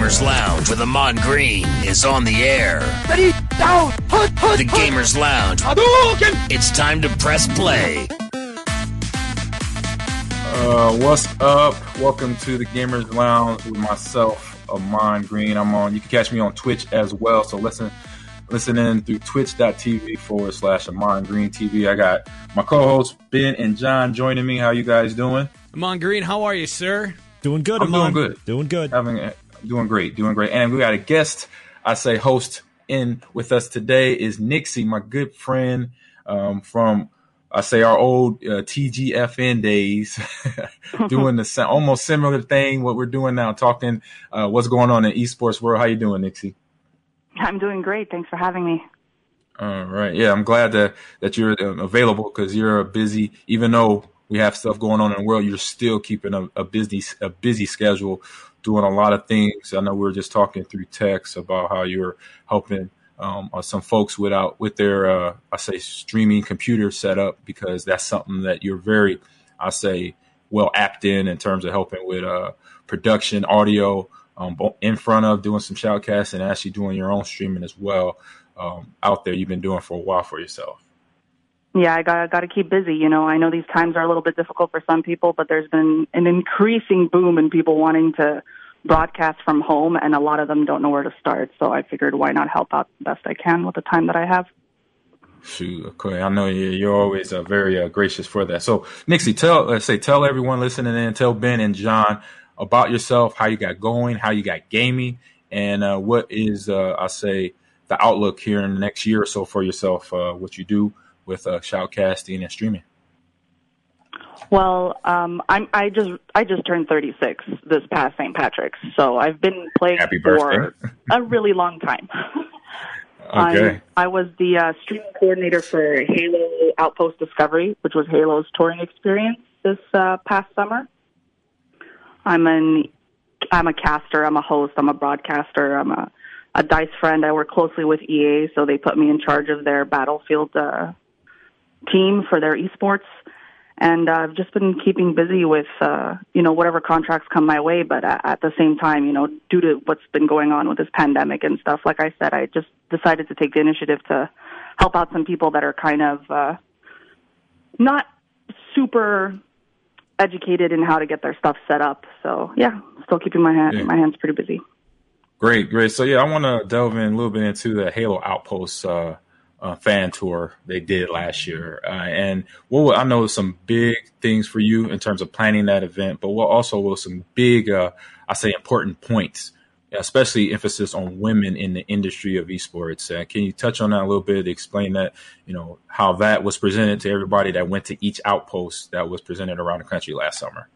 The Gamers Lounge with Ahman Green is on the air. The Gamers Lounge. It's time to press play. Uh, what's up? Welcome to the Gamers Lounge with myself, Ahman Green. I'm on. You can catch me on Twitch as well. So listen, listen in through twitch.tv forward slash Ahman Green TV. I got my co-hosts Ben and John joining me. How you guys doing? Ahman Green, how are you, sir? Doing good, I'm Ahman. doing good. Doing good. Having doing great, doing great. And we got a guest. I say host in with us today is Nyxi, my good friend um, from I say our old uh, TGFN days, doing the sa- almost similar thing what we're doing now, talking uh, what's going on in esports world. How you doing, Nyxi? I'm doing great. Thanks for having me. All right, yeah, I'm glad that that you're uh, available because you're a busy. Even though we have stuff going on in the world, you're still keeping a, a busy a busy schedule, doing a lot of things. I know we were just talking through text about how you're helping um, uh, some folks without with their uh, I say streaming computer setup because that's something that you're very I say well apt in in terms of helping with uh, production, audio, um, in front of doing some shoutcasts and actually doing your own streaming as well um, out there. You've been doing for a while for yourself. Yeah, I got got to keep busy. You know, I know these times are a little bit difficult for some people, but there's been an increasing boom in people wanting to broadcast from home, and a lot of them don't know where to start. So I figured, why not help out the best I can with the time that I have. Shoot, okay. I know you- you're always uh, very uh, gracious for that. So, Nyxi, tell let's say tell everyone listening in, tell Ben and John about yourself, how you got going, how you got gaming, and uh, what is uh, I say the outlook here in the next year or so for yourself, uh, what you do with uh, shoutcasting and streaming. Well, um, I'm I just I just turned 36 this past St. Patrick's, so I've been playing Happy for a really long time. Okay. I, I was the uh, streaming coordinator for Halo Outpost Discovery, which was Halo's touring experience this uh, past summer. I'm an I'm a caster, I'm a host, I'm a broadcaster, I'm a a dice friend. I work closely with EA, so they put me in charge of their Battlefield uh, team for their esports. And I've just been keeping busy with, uh, you know, whatever contracts come my way. But at, at the same time, you know, due to what's been going on with this pandemic and stuff, like I said, I just decided to take the initiative to help out some people that are kind of uh, not super educated in how to get their stuff set up. So yeah, still keeping my hand, Yeah. my hands pretty busy. Great, great. So yeah, I want to delve in a little bit into the Halo Outpost uh, uh, fan tour they did last year, uh, and what I know some big things for you in terms of planning that event, but what also was some big, uh, I say, important points, especially emphasis on women in the industry of esports. Uh, can you touch on that a little bit? Explain that, you know, how that was presented to everybody that went to each outpost that was presented around the country last summer.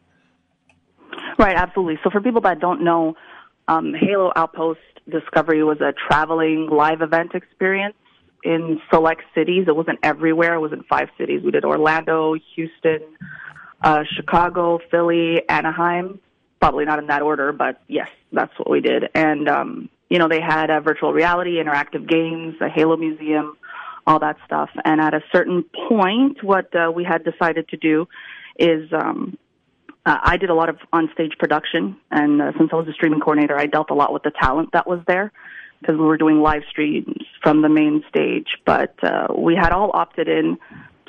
Right, absolutely. So for people that don't know, um, Halo Outpost Discovery was a traveling live event experience in select cities. It wasn't everywhere. It was in five cities. We did Orlando, Houston, uh, Chicago, Philly, Anaheim. Probably not in that order, but yes, that's what we did. And um, you know, they had uh, virtual reality, interactive games, a Halo museum, all that stuff. And at a certain point, what uh, we had decided to do is um, uh, I did a lot of on-stage production, and uh, since I was a streaming coordinator, I dealt a lot with the talent that was there because we were doing live streams from the main stage. But uh, we had all opted in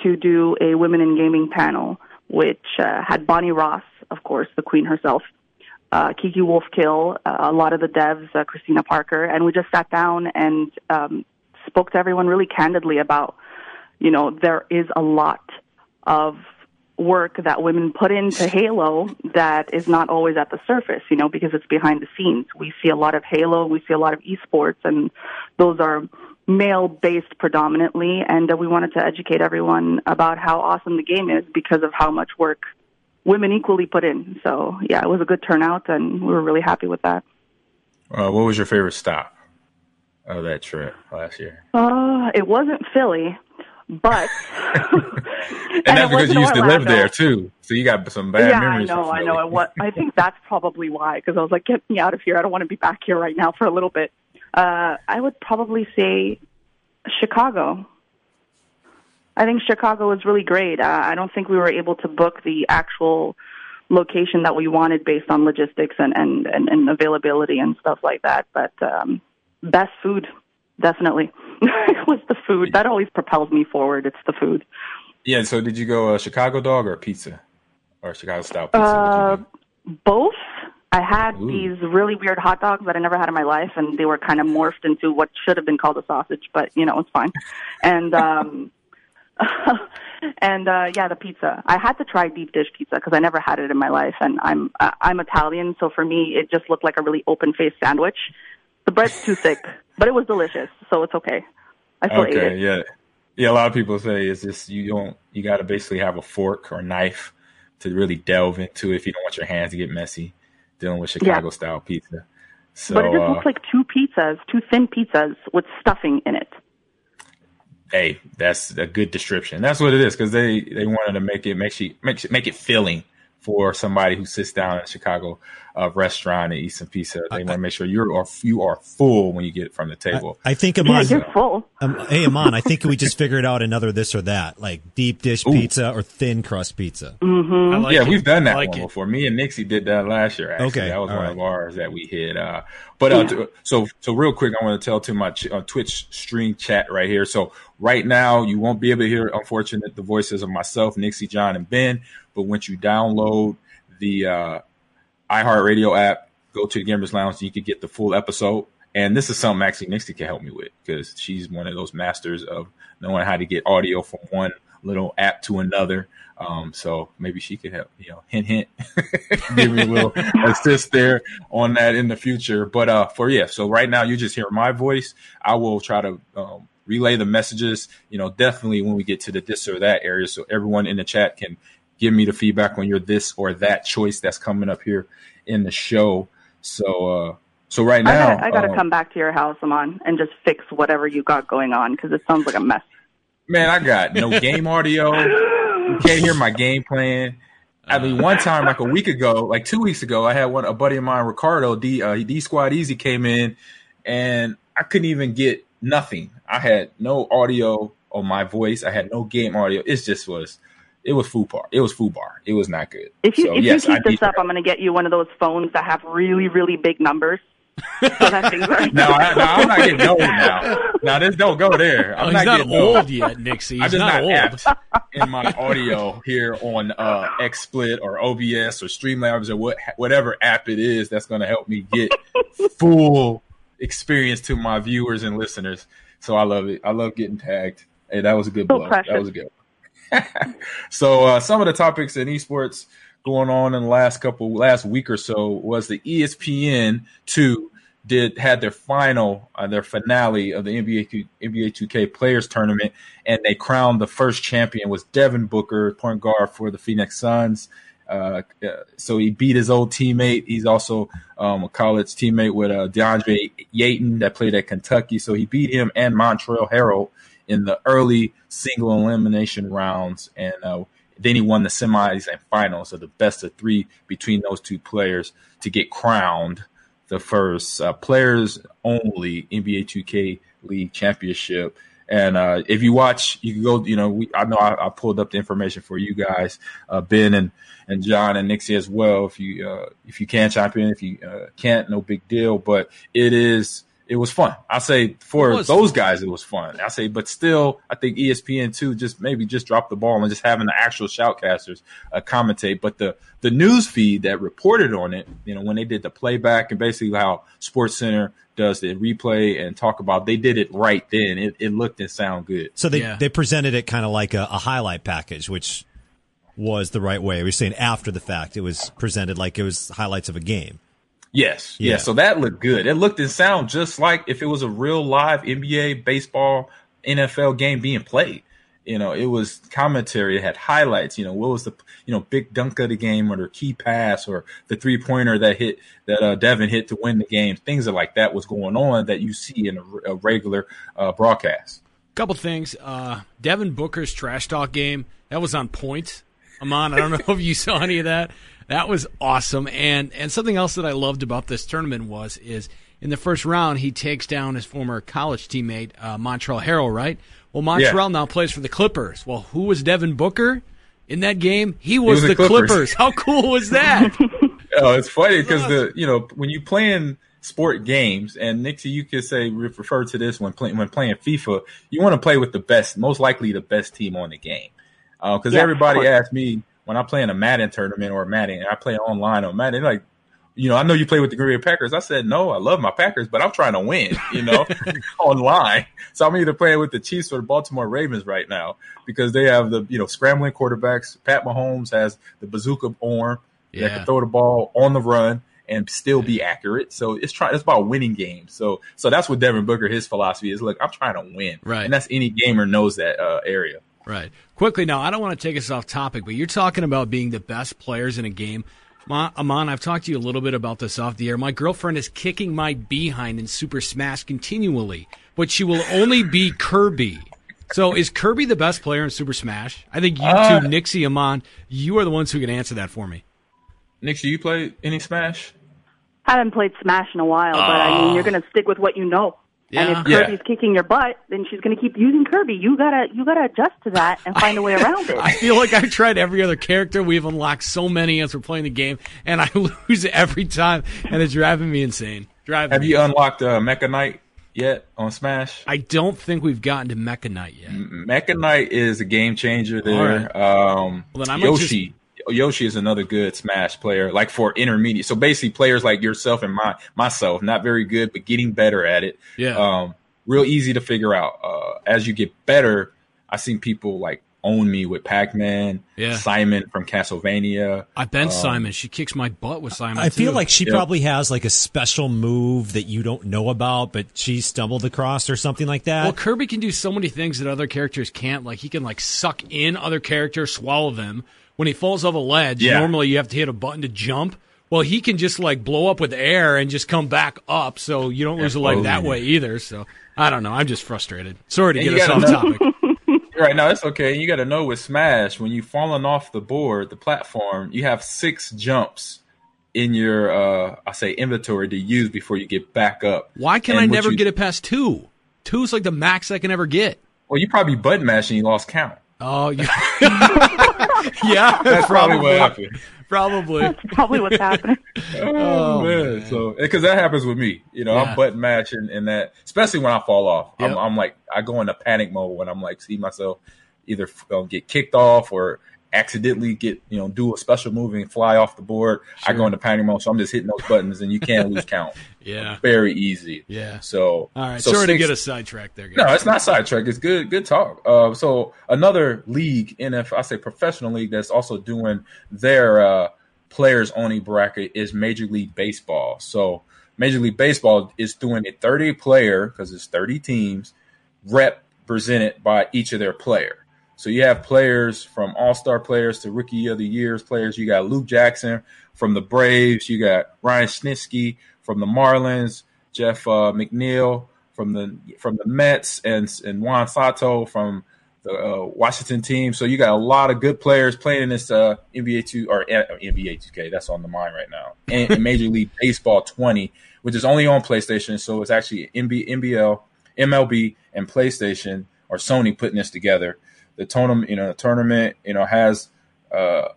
to do a women in gaming panel, which uh, had Bonnie Ross, of course, the queen herself, uh, Kiki Wolfkill, uh, a lot of the devs, uh, Christina Parker, and we just sat down and um, spoke to everyone really candidly about, you know, there is a lot of work that women put into Halo that is not always at the surface, you know, because it's behind the scenes. We see a lot of Halo, we see a lot of esports, and those are male based predominantly. And uh, we wanted to educate everyone about how awesome the game is because of how much work women equally put in. So yeah, it was a good turnout, and we were really happy with that. Uh, what was your favorite stop of that trip last year? Uh, it wasn't Philly, but and, and that's because you used Orlando. to live there too, so you got some bad yeah, memories. I know, I know. I think that's probably why, because I was like, get me out of here. I don't want to be back here right now for a little bit. Uh, I would probably say Chicago. I think Chicago was really great. Uh, I don't think we were able to book the actual location that we wanted based on logistics and, and, and, and availability and stuff like that. But um, best food, definitely. it was the food. That always propels me forward. It's the food. Yeah, so did you go a Chicago dog or pizza? Or Chicago style pizza? Uh, both. I had Ooh. these really weird hot dogs that I never had in my life, and they were kind of morphed into what should have been called a sausage, but you know, it's fine. And um and uh yeah, the pizza. I had to try deep dish pizza because I never had it in my life, and I'm uh, I'm Italian, so for me, it just looked like a really open faced sandwich. The bread's too thick, but it was delicious, so it's okay. I still okay, ate it. Yeah, yeah. A lot of people say it's just you don't you got to basically have a fork or knife to really delve into it if you don't want your hands to get messy dealing with Chicago yeah. style pizza. So, but it just uh, looks like two pizzas, two thin pizzas with stuffing in it hey, that's a good description. That's what it is because they they wanted to make it make you make make it filling for somebody who sits down at a Chicago uh, restaurant and eats some pizza. They want to make sure you are you are full when you get it from the table. I, I think Ahman, yeah, you're full. Um, hey Ahman, I think we just figured out another this or that, like deep dish Ooh. pizza or thin crust pizza. Mm-hmm. Like yeah, it. we've done that like one it. before. Me and Nyxi did that last year. Actually. Okay, that was All one right. of ours that we hit. Uh, but uh, yeah. so so real quick, I want to tell to my ch- uh, Twitch stream chat right here. So right now, you won't be able to hear, unfortunately, the voices of myself, Nyxi, John, and Ben. But once you download the uh, iHeartRadio app, go to the Gamers Lounge, you can get the full episode. And this is something actually Nyxi can help me with because she's one of those masters of knowing how to get audio from one little app to another. Um, so maybe she could help, you know, hint, hint, give me a little assist there on that in the future. But uh, for yeah, so right now you just hear my voice. I will try to um, relay the messages. You know, definitely when we get to the this or that area, so everyone in the chat can give me the feedback on your this or that choice that's coming up here in the show. So, uh, so right now, I got to um, come back to your house, Ahman, and just fix whatever you got going on because it sounds like a mess. Man, I got no game audio. You can't hear my game plan. I mean, one time, like a week ago, like two weeks ago, I had one a buddy of mine, Ricardo D uh, D Squad Easy, came in, and I couldn't even get nothing. I had no audio on my voice. I had no game audio. It just was it was FUBAR. It was FUBAR. It was not good. If you so, if yes, you keep this up, I'm going to get you one of those phones that have really really big numbers. so that thing's right. no, I, no, I'm not getting old now. Now this don't go there. I'm oh, not, not old, old yet, Nyxi. He's I'm just not, not old. in my audio here on uh, XSplit or OBS or Streamlabs or what whatever app it is that's going to help me get full experience to my viewers and listeners. So I love it. I love getting tagged. Hey, that was a good blow. That was a good. So uh, some of the topics in esports going on in the last couple last week or so was the ESPN two did had their final uh, their finale of the NBA NBA 2K Players Tournament, and they crowned the first champion was Devin Booker, point guard for the Phoenix Suns. Uh, uh so he beat his old teammate. He's also um, a college teammate with uh, DeAndre Ayton that played at Kentucky. So he beat him and Montrezl Harrell in the early single elimination rounds, and uh, then he won the semis and finals of the best of three between those two players to get crowned the first uh, players only NBA 2K League championship. And uh, if you watch, you can go. You know, we, I know I, I, pulled up the information for you guys, uh, Ben and and John and Nyxi as well. If you uh, if you can chime in, if you uh, can't, no big deal. But it is it was fun. I say for those guys, it was fun. I say, but still, I think ESPN two just maybe just dropped the ball and just having the actual shoutcasters uh, commentate. But the the news feed that reported on it, you know, when they did the playback and basically how Sports Center does the replay and talk about, they did it right then. It, it looked and sound good. So they yeah. they presented it kind of like a, a highlight package, which was the right way. We are saying after the fact, it was presented like it was highlights of a game. Yes, yeah. yeah. So that looked good. It looked and sound just like if it was a real live NBA, baseball, NFL game being played. You know, it was commentary. It had highlights. You know, what was the you know big dunk of the game or the key pass or the three pointer that hit that uh, Devin hit to win the game. Things like that was going on that you see in a, a regular uh, broadcast. Couple things. Uh, Devin Booker's trash talk game that was on point. Ahman, I don't know if you saw any of that. That was awesome. And and something else that I loved about this tournament was is in the first round he takes down his former college teammate uh, Montrezl Harrell, right? Well, Montrezl yeah. now plays for the Clippers. Well, who was Devin Booker in that game? He was, was the Clippers. Clippers. How cool was that? oh, it's funny because awesome. the you know when you playing sport games, and Nyxi, you could say refer to this when playing when playing FIFA. You want to play with the best, most likely the best team on the game, because uh, yeah, everybody asked me when I play in a Madden tournament or Madden, and I play online on Madden, like you know, I know you play with the Green Bay Packers. I said, no, I love my Packers, but I'm trying to win, you know, online. So I'm either playing with the Chiefs or the Baltimore Ravens right now because they have the, you know, scrambling quarterbacks. Pat Mahomes has the bazooka arm yeah. that can throw the ball on the run and still be accurate. So it's trying, it's about winning games. So, so that's what Devin Booker, his philosophy is. Look, I'm trying to win. Right. And that's any gamer knows that uh, area. Right. Quickly now, I don't want to take us off topic, but you're talking about being the best players in a game. Ma, Ahman, I've talked to you a little bit about this off the air. My girlfriend is kicking my behind in Super Smash continually, but she will only be Kirby. So is Kirby the best player in Super Smash? I think you uh, two, Nyxi, Ahman, you are the ones who can answer that for me. Nyxi, you play any Smash? I haven't played Smash in a while, but I mean, you're going to stick with what you know. Yeah. And if Kirby's yeah. kicking your butt, then she's going to keep using Kirby. You gotta you gotta adjust to that and find a way around it. I feel like I've tried every other character. We've unlocked so many as we're playing the game, and I lose every time, and it's driving me insane. Driving. Have me you insane. unlocked uh, Meta Knight yet on Smash? I don't think we've gotten to Meta Knight yet. Meta Knight is a game changer there. Right. Um, well, then I Yoshi. Just Yoshi is another good Smash player, like for intermediate. So basically, players like yourself and my myself, not very good, but getting better at it. Yeah. Um, real easy to figure out. Uh, as you get better, I've seen people like own me with Pac-Man, yeah. Simon from Castlevania. I've been um, Simon. She kicks my butt with Simon. I too. feel like she yep. probably has like a special move that you don't know about, but she stumbled across or something like that. Well, Kirby can do so many things that other characters can't. Like he can like suck in other characters, swallow them when he falls off a ledge, yeah. normally you have to hit a button to jump. Well, he can just like blow up with air and just come back up, so you don't lose a leg that way either. So I don't know. I'm just frustrated. Sorry to and get us off know. topic. right now, it's okay. You got to know with Smash when you've fallen off the board, the platform, you have six jumps in your uh I say inventory to use before you get back up. Why can and I never you, get it past two? Two is like the max I can ever get. Well, you probably button mash and you lost count. Oh, yeah. yeah, that's probably, what happened. Probably. That's probably what's happening. oh, oh, man. man. So, because that happens with me. You know, yeah. I'm button matching and that, especially when I fall off. Yep. I'm, I'm, like, I go into panic mode when I'm like, see myself either uh, get kicked off or accidentally get you know do a special move and fly off the board, sure. I go into panic mode. So I'm just hitting those buttons, and you can't lose count. yeah, very easy. Yeah. So all right, so sorry six, to get a sidetrack there. Guys. No, it's not sidetrack. It's good good talk. Uh, so another league, if I say professional league, that's also doing their uh, players only bracket is Major League Baseball. So Major League Baseball is doing a 30 player because it's 30 teams represented by each of their player. So you have players from all star players to rookie of the years players. You got Luke Jackson from the Braves. You got Ryan Snitsky from the Marlins. Jeff uh, McNeil from the from the Mets and and Juan Soto from the uh, Washington team. So you got a lot of good players playing in this uh, NBA two or uh, NBA two K. That's on the mind right now. And Major League Baseball 20, which is only on PlayStation. So it's actually NBL, MLB, and PlayStation or Sony putting this together the tournament, you know, tournament, you know, has uh,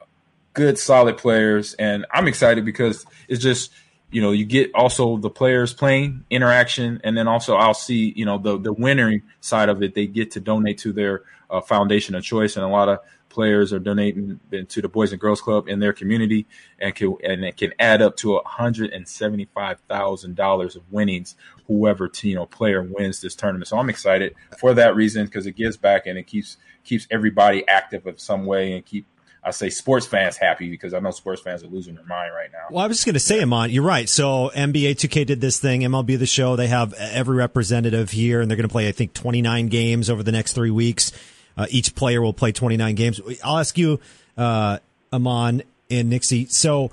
good, solid players, and I'm excited because it's just, you know, you get also the players playing interaction, and then also I'll see, you know, the the winning side of it. They get to donate to their uh, foundation of choice, and a lot of players are donating to the Boys and Girls Club in their community, and can and it can add up to hundred and seventy five thousand dollars of winnings. Whoever you know player wins this tournament, so I'm excited for that reason because it gives back and it keeps keeps everybody active in some way and keep I say sports fans happy because I know sports fans are losing their mind right now. Well, I was just going to say, Ahman, you're right. So NBA 2K did this thing, MLB the show. They have every representative here, and they're going to play, I think, 29 games over the next three weeks. Uh, each player will play 29 games. I'll ask you, uh, Ahman and Nyxi. So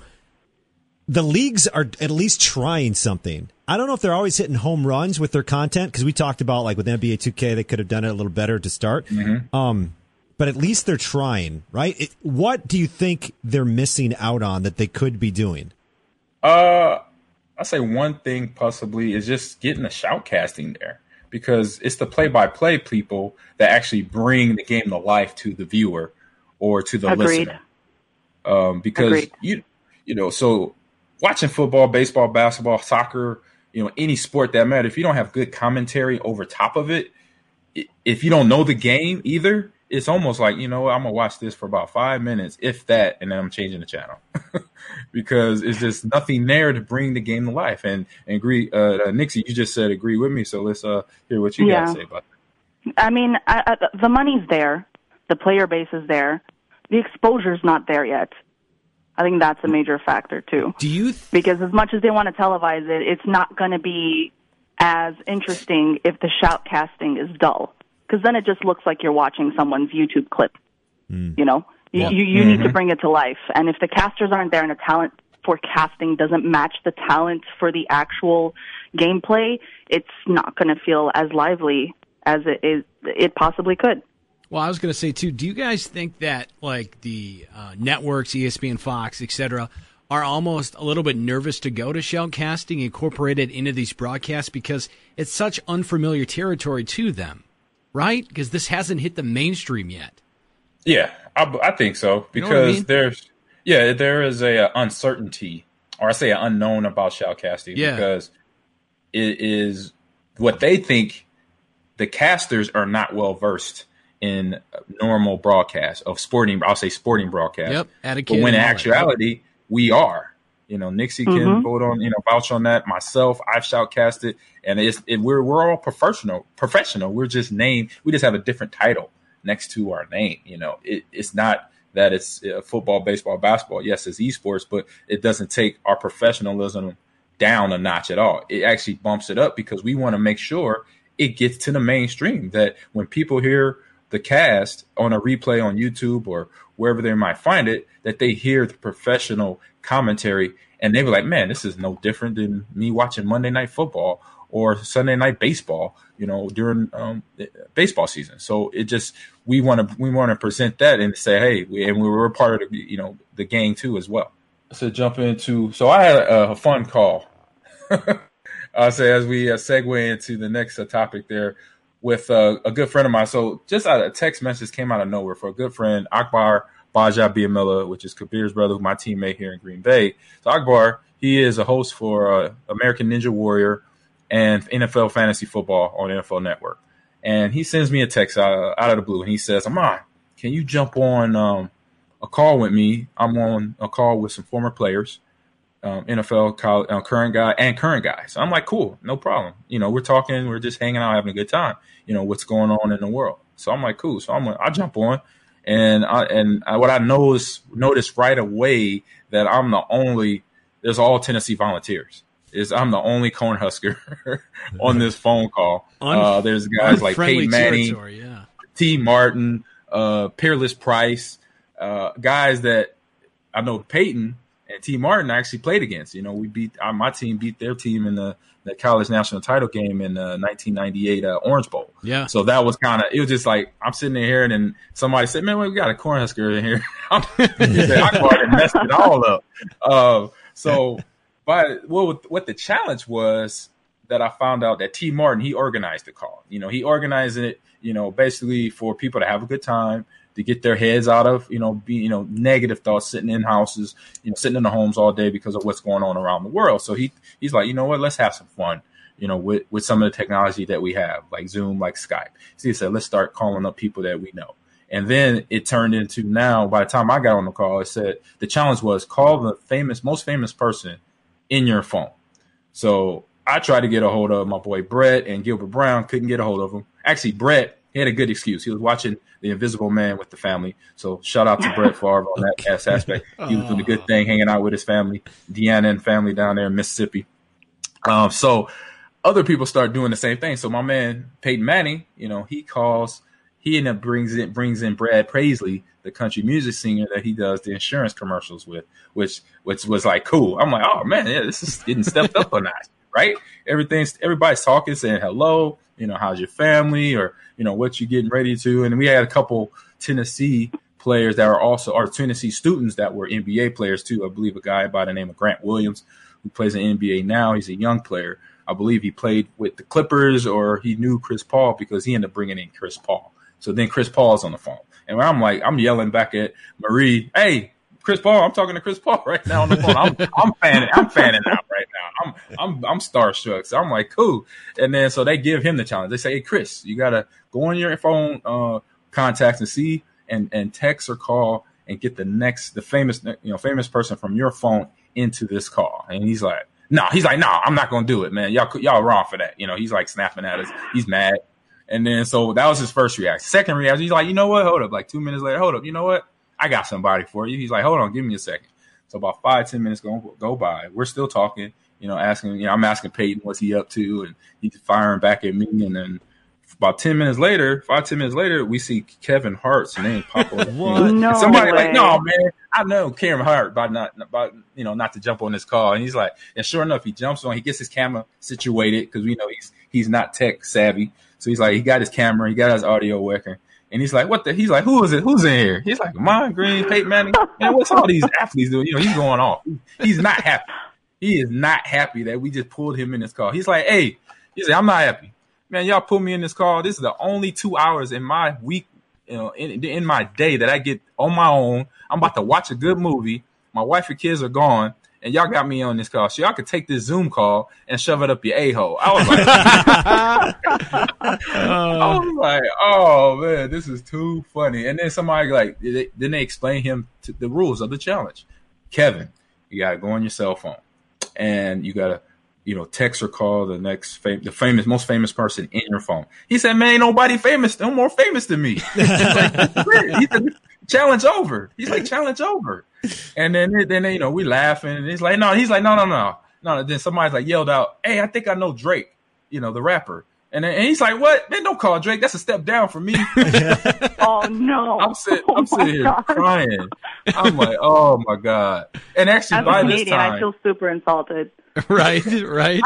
the leagues are at least trying something. I don't know if they're always hitting home runs with their content because we talked about like with NBA 2K, they could have done it a little better to start. Mm-hmm. Um, but at least they're trying, right? It, what do you think they're missing out on that they could be doing? Uh, I say one thing possibly is just getting the shoutcasting there because it's the play-by-play people that actually bring the game to life to the viewer or to the Agreed. listener. Um, because Agreed. you you know, so watching football, baseball, basketball, soccer, you know, any sport that matters, if you don't have good commentary over top of it, if you don't know the game either, it's almost like you know I'm gonna watch this for about five minutes, if that, and then I'm changing the channel because it's just nothing there to bring the game to life. And, and agree, uh, uh, Nyxi, you just said agree with me, so let's uh, hear what you yeah. got to say about that. I mean, I, I, the money's there, the player base is there, the exposure's not there yet. I think that's a major factor too. Do you? Th- because as much as they want to televise it, it's not going to be as interesting if the shoutcasting is dull because then it just looks like you're watching someone's YouTube clip. Mm. You know, you yeah. you, you mm-hmm. need to mm-hmm. bring it to life, and if the casters aren't there and the talent for casting doesn't match the talent for the actual gameplay, it's not going to feel as lively as it is. It possibly could. Well, I was going to say too. Do you guys think that like the uh, networks, ESPN, Fox, etc., are almost a little bit nervous to go to shoutcasting incorporated into these broadcasts because it's such unfamiliar territory to them? right? Because this hasn't hit the mainstream yet. Yeah, I, I think so because you know I mean? there's yeah there is a, a, uncertainty or I say an unknown about shoutcasting yeah. because it is what they think the casters are not well versed in normal broadcast of sporting. I'll say sporting broadcast. Yep, but when in actuality we are. You know, Nyxi can mm-hmm. vote on, you know, vouch on that. Myself, I've shoutcasted, and it's it, we're we're all professional. Professional. We're just named. We just have a different title next to our name. You know, it, it's not that it's uh, football, baseball, basketball. Yes, it's esports, but it doesn't take our professionalism down a notch at all. It actually bumps it up because we want to make sure it gets to the mainstream. That when people hear the cast on a replay on YouTube or wherever they might find it, that they hear the professional commentary and they were like, man, this is no different than me watching Monday Night Football or Sunday Night Baseball, you know, during um, baseball season. So it just we want to we want to present that and say, hey, we, and we were part of the you know the gang too as well. So jump into so I had a, a fun call. I say as we uh, segue into the next uh, topic there with uh, a good friend of mine. So just a text message came out of nowhere for a good friend, Akbar Gbaja-Biamila, which is Kabeer's brother, my teammate here in Green Bay. So Akbar, he is a host for uh, American Ninja Warrior and NFL Fantasy Football on NFL Network. And he sends me a text out, out of the blue, and he says, "Amon, can you jump on um, a call with me? I'm on a call with some former players." Um, NFL college, uh, current guy and current guys. So I'm like, cool, no problem. You know, we're talking, we're just hanging out, having a good time. You know, what's going on in the world. So I'm like, cool. So I'm, like, I jump on, and I, and I, what I noticed noticed right away that I'm the only. There's all Tennessee Volunteers. Is I'm the only Cornhusker on this phone call. Un- uh, there's guys like Peyton Manning, yeah. Tee Martin, uh, Peerless Price, uh, guys that I know Peyton and Tee Martin actually played against. You know, we beat uh, my team beat their team in the, the college national title game in the 1998 uh, Orange Bowl. Yeah. So that was kind of it was just like I'm sitting there here and then somebody said, "Man, we got a Cornhusker in here." I said, I messed it all up. Uh, so, but what what the challenge was that I found out that Tee Martin he organized the call. You know, he organized it. You know, basically for people to have a good time to get their heads out of, you know, be, you know, negative thoughts sitting in houses, you know, sitting in the homes all day because of what's going on around the world. So he he's like, you know what, let's have some fun, you know, with, with some of the technology that we have, like Zoom, like Skype. So he said, let's start calling up people that we know. And then it turned into now, by the time I got on the call, it said the challenge was call the famous, most famous person in your phone. So I tried to get a hold of my boy Brett and Gilbert Brown, couldn't get a hold of him. Actually, Brett, he had a good excuse. He was watching the Invisible Man with the family. So shout out to Brett Favre on that aspect. He was doing a good thing, hanging out with his family, Deanna and family down there in Mississippi. Um, so other people start doing the same thing. So my man Peyton Manning, you know, he calls, he ended up brings in brings in Brad Paisley, the country music singer that he does the insurance commercials with, which which was like cool. I'm like, oh man, yeah, this is getting stepped up a notch, right? Everything's everybody's talking, saying hello, you know, how's your family, or you know, what you getting ready to, and we had a couple Tennessee players that are also or Tennessee students that were NBA players too. I believe a guy by the name of Grant Williams who plays in NBA now. He's a young player. I believe he played with the Clippers or he knew Chris Paul because he ended up bringing in Chris Paul. So then Chris Paul's on the phone. And I'm like, I'm yelling back at Marie, hey, Chris Paul, I'm talking to Chris Paul right now on the phone. I'm, I'm fanning, I'm fanning out. I'm, I'm, starstruck. So I'm like, cool. And then so they give him the challenge. They say, hey, Chris, you gotta go on your phone uh, contacts and see and and text or call and get the next the famous you know famous person from your phone into this call. And he's like, no, nah. he's like, no, nah, I'm not gonna do it, man. Y'all y'all wrong for that. You know, he's like snapping at us. He's mad. And then so that was his first reaction. Second reaction, he's like, you know what? Hold up. Like two minutes later, hold up. You know what? I got somebody for you. He's like, hold on, give me a second. So about five, ten minutes go go by. We're still talking, you know, asking, you know, I'm asking Peyton what's he up to, and he's firing back at me. And then about 10 minutes later, five, 10 minutes later, we see Kevin Hart's name pop up. what? No Somebody way. like, no, man, I know Kevin Hart by not, by, you know, not to jump on this call. And he's like, and sure enough, he jumps on, he gets his camera situated because we know he's, he's not tech savvy. So he's like, he got his camera, he got his audio working. And he's like, what the? He's like, who is it? Who's in here? He's like, Mon Green, Peyton Manning. Man, what's all these athletes doing? You know, he's going off. He's not happy. He is not happy that we just pulled him in this call. He's like, hey, I'm not happy man, y'all put me in this call. This is the only two hours in my week, you know, in, in my day that I get on my own. I'm about to watch a good movie. My wife and kids are gone, and y'all got me on this call. So y'all could take this Zoom call and shove it up your a hole. I was like, I was like, oh man, this is too funny. And then somebody like, then they explain him the rules of the challenge. Kevin, you got to go on your cell phone, and you got to you know, text or call the next fam- the famous, most famous person in your phone. He said, "Man, nobody famous, no more famous than me." Like, challenge over. He's like, challenge over. And then, then you know, we laughing, and he's like, no, he's like, no, no, no, no. Then somebody's like yelled out, "Hey, I think I know Drake," you know, the rapper. And, then, and he's like, "What? Man, don't call Drake. That's a step down for me." oh no! I'm sitting, oh, I'm sitting here God. crying. I'm like, "Oh my god!" And actually, As by a Canadian, this time, I feel super insulted. right, right.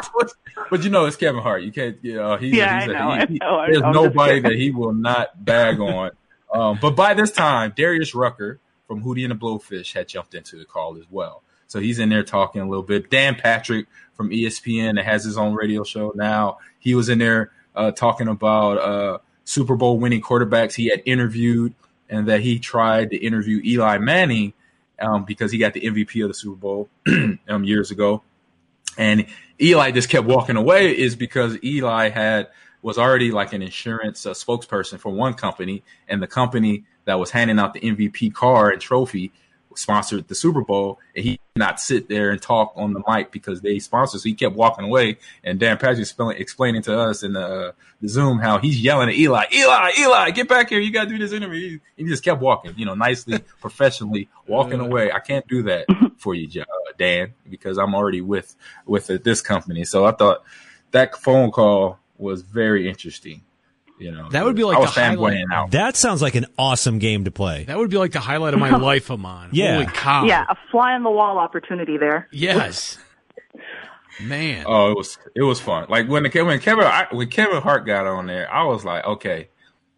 but you know, it's Kevin Hart. You can't, you know, he's, yeah, he's I know, a, he, I know, I there's nobody that he will not bag on. Um, but by this time, Darius Rucker from Hootie and the Blowfish had jumped into the call as well. So he's in there talking a little bit. Dan Patrick from ESPN that has his own radio show now. He was in there uh, talking about uh, Super Bowl winning quarterbacks he had interviewed and that he tried to interview Eli Manning um, because he got the MVP of the Super Bowl um, years ago. And Eli just kept walking away is because Eli had was already like an insurance uh, spokesperson for one company, and the company that was handing out the MVP car and trophy sponsored the Super Bowl, and he did not sit there and talk on the mic because they sponsored. So he kept walking away, and Dan Patrick explaining, explaining to us in the, uh, the Zoom how he's yelling at Eli, Eli, Eli, get back here! You got to do this interview. And he just kept walking, you know, nicely, professionally walking away. I can't do that for you, uh, Dan, because I'm already with with this company. So I thought that phone call was very interesting. You know, That would be like I was the highlight. fanboying out. That sounds like an awesome game to play. That would be like the highlight of my life, Ahman. Yeah. Holy cow. Yeah, a fly on the wall opportunity there. Yes. Man. Oh, it was it was fun. Like when the when Kevin I, when Kevin Hart got on there, I was like, okay.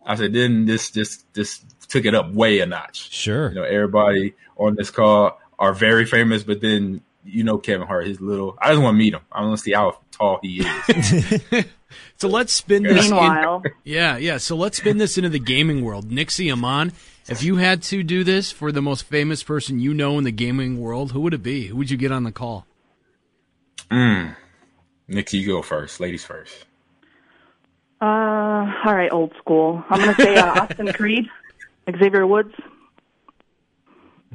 I said, then this this this took it up way a notch. Sure. You know, everybody on this call are very famous, but then you know Kevin Hart, he's little. I just want to meet him. I want to see how tall he is. So let's spin this. in- yeah, yeah. So let's spin this into the gaming world. Nyxi Ahman, if you had to do this for the most famous person you know in the gaming world, who would it be? Who would you get on the call? mm. Nikki, you go first. Ladies first. uh, all right, old school. I'm gonna say uh, Austin Creed, Xavier Woods.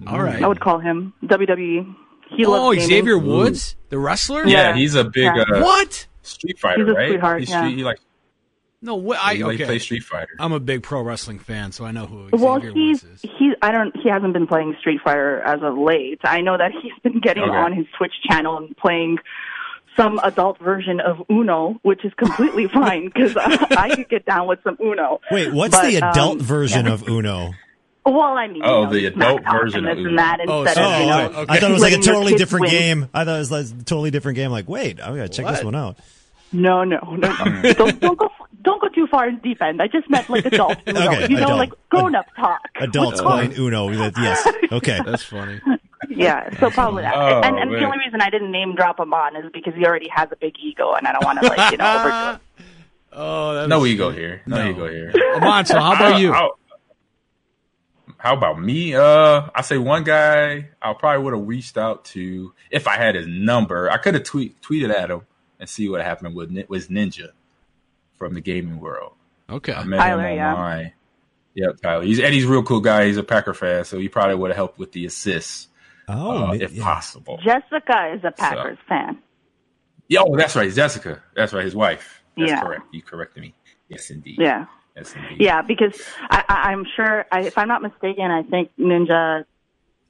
All right. I would call him WWE. He oh, loves. Xavier Woods, the wrestler. Yeah, Yeah. he's a big Yeah. uh, What? Street Fighter, He's a right? sweetheart, He's yeah. street, he like No, what? I he like okay. plays Street Fighter. I'm a big pro wrestling fan, so I know who Xavier Well, he's is. he. I don't. He hasn't been playing Street Fighter as of late. I know that he's been getting Okay. on his Twitch channel and playing some adult version of Uno, which is completely fine because I, I could get down with some Uno. Wait, what's But, the adult um, version yeah. of Uno? Well, I mean, Oh, you know, the adult version of Uno. and that Oh, instead so- of you Oh, know. okay. I thought it was like a totally different win. game. I thought it was like a totally different game. Like, wait, I gotta check this one out. No, no, no. no. don't, don't go. Don't go too far in deep end. I just meant like adult Uno. Okay, you know, adult. like grown up talk. Adults What's playing Uno. Yes. Okay. That's funny. Yeah, so probably that. Oh, and and the only reason I didn't name drop him on is because he already has a big ego, and I don't want to like you know overdo it. Oh, that No is- ego here. No, No. ego here. Ahman, so how about you? I'll- how about me? Uh, I say one guy I probably would have reached out to if I had his number. I could have tweet tweeted at him and see what happened with Ni- was Ninja from the gaming world. Okay. I met Tyler, him yeah. online. Yep, Tyler. He's and he's a real cool guy. He's a Packer fan, so he probably would have helped with the assists Oh, uh, if yeah. possible. Jessica is a Packers fan. Yeah, oh, that's right, Jessica. That's right, his wife. That's Yeah. correct. You corrected me. Yes, indeed. Yeah, Yes, indeed. yeah, because I, I, I'm sure, I, if I'm not mistaken, I think Ninja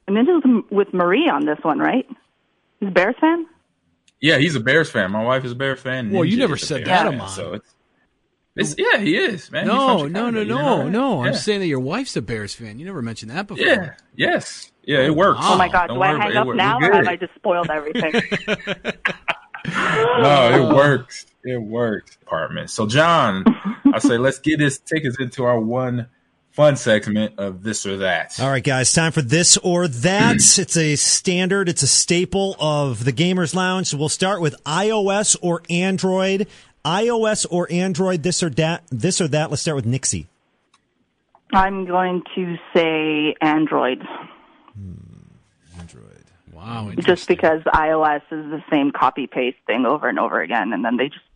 Ninja's with Marie on this one, right? He's a Bears fan. Yeah, he's a Bears fan. My wife is a Bears fan. Well, you never said that, fan, Ahman. So it's, it's yeah, he is man. He's No, from no, Chicago. no, You didn't no, that? no. I'm saying that your wife's a Bears fan. You never mentioned that before. Yeah. Yes. Yeah, it works. Oh my God, Don't do I hang about up now, or have. I just spoiled everything? No, it works. It works. Apartment. So, John, I say let's get this. Take us into our one fun segment of this or that. All right, guys, time for this or that. it's a standard, it's a staple of the Gamers Lounge. So we'll start with iOS or Android. iOS or Android, this or that. This or that. Let's start with Nyxi. I'm going to say Android, hmm, Android. Wow. just because iOS is the same copy paste thing over and over again, and then they just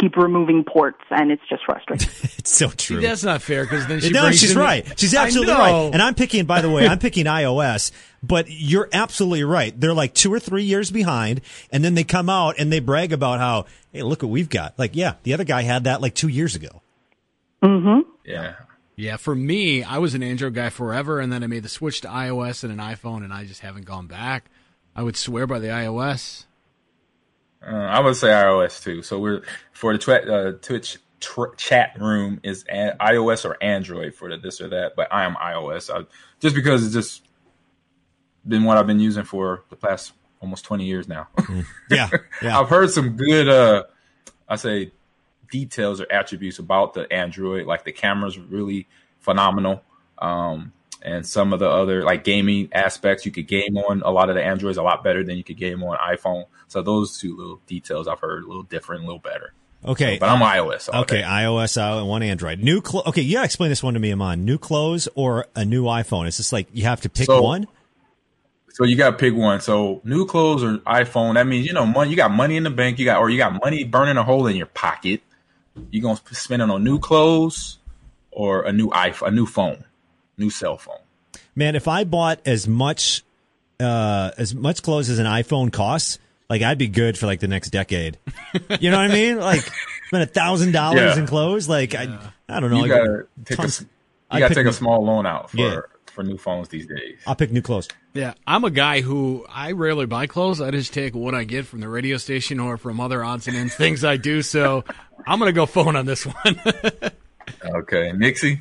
keep removing ports, and it's just frustrating. It's so See, true. that's not fair because then she no, brings she's in the- right. She's absolutely right. And I'm picking, by the way, I'm picking iOS, but you're absolutely right. They're like two or three years behind, and then they come out and they brag about how, hey, look what we've got. Like, yeah, the other guy had that like two years ago. Mm-hmm. Yeah. Yeah, for me, I was an Android guy forever, and then I made the switch to iOS and an iPhone, and I just haven't gone back. I would swear by the iOS. Uh, I would say iOS too. So we're for the uh, Twitch tr- chat room is a- iOS or Android for the this or that, but I am iOS I, just because it's just been what I've been using for the past almost twenty years now. Yeah. Yeah. I've heard some good, uh, I say, details or attributes about the Android. Like the camera's really phenomenal, um, and some of the other like gaming aspects. You could game on a lot of the Androids a lot better than you could game on iPhone. So those two little details I've heard a little different, a little better. Okay. But I'm iOS. Okay, day. iOS out and one Android. New clo- Okay, you gotta explain this one to me, Ahman. New clothes or a new iPhone? It's just like you have to pick So- one. So you got to pick one. So new clothes or iPhone. That means you know money. You got money in the bank. You got or you got money burning a hole in your pocket. You are gonna spend it on new clothes or a new iPhone, a new phone, new cell phone. Man, if I bought as much uh as much clothes as an iPhone costs, like I'd be good for like the next decade. you know what I mean? Like spend a thousand dollars in clothes. Like I, I don't know. You gotta take a, you I'd gotta take new- a small loan out for Yeah. for new phones these days. I'll pick new clothes. Yeah, I'm a guy who I rarely buy clothes. I just take what I get from the radio station or from other odds and ends things I do. So I'm gonna go phone on this one. Okay, Nyxi.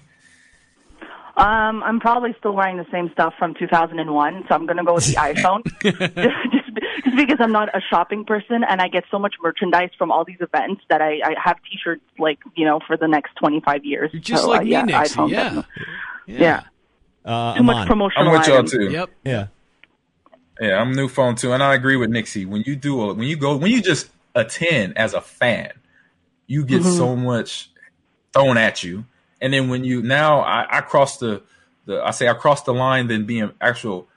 Um, I'm probably still wearing the same stuff from 2001, so I'm going to go with the iPhone. just, just because I'm not a shopping person and I get so much merchandise from all these events that I, I have T-shirts like you know for the next 25 years. You're just So, like uh, me, yeah, Nyxi. iPhone, Yeah. definitely. yeah. yeah. Uh, Too much Ahman. promotional. I'm with y'all items. too. Yep. Yeah. Yeah, I'm new phone too, and I agree with Nyxi. When you do a, when you go when you just attend as a fan, you get so much thrown at you, and then when you now I, I cross the the I say I cross the line then being actual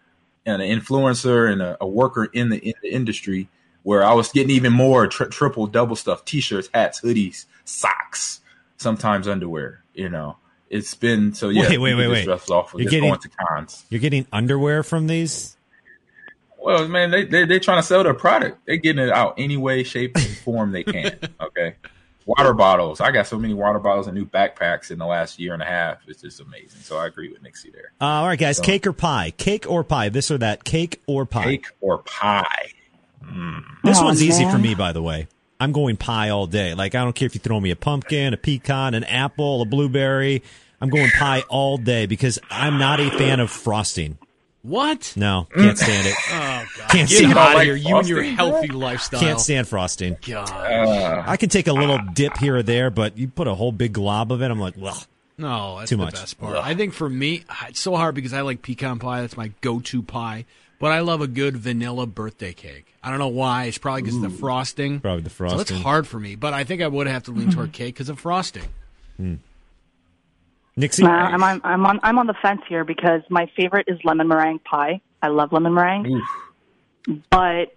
an influencer and a, a worker in the in the industry where I was getting even more tri- triple double stuff t-shirts, hats, hoodies, socks, sometimes underwear. You know, it's been so yeah. Wait, wait, wait, wait. Off you're getting- going to cons. You're getting underwear from these. Well, man, they they they trying to sell their product. They're getting it out any way, shape, and form they can. Okay, water bottles. I got so many water bottles and new backpacks in the last year and a half. It's just amazing. So I agree with Nyxi there. Uh, all right, guys. Cake or pie? Cake or pie? This or that? Cake or pie? Cake or pie? This Oh, one's easy for me, by the way. I'm going pie all day. Like I don't care if you throw me a pumpkin, a pecan, an apple, a blueberry. I'm going pie all day because I'm not a fan of frosting. What? No, can't stand it. Oh God! Can't Get stand, out of like here, you and your frosting, healthy lifestyle. can't stand frosting. Oh, God. I can take a little dip here or there, but you put a whole big glob of it, I'm like, well, No, that's Too the much. best part. I think for me, it's so hard because I like pecan pie. That's my go-to pie. But I love a good vanilla birthday cake. I don't know why. It's probably because of the frosting. Probably the frosting. So it's hard for me. But I think I would have to lean toward cake because of frosting. Hmm. Nyxi. Uh, I'm on, I'm on I'm on the fence here because my favorite is lemon meringue pie. I love lemon meringue, but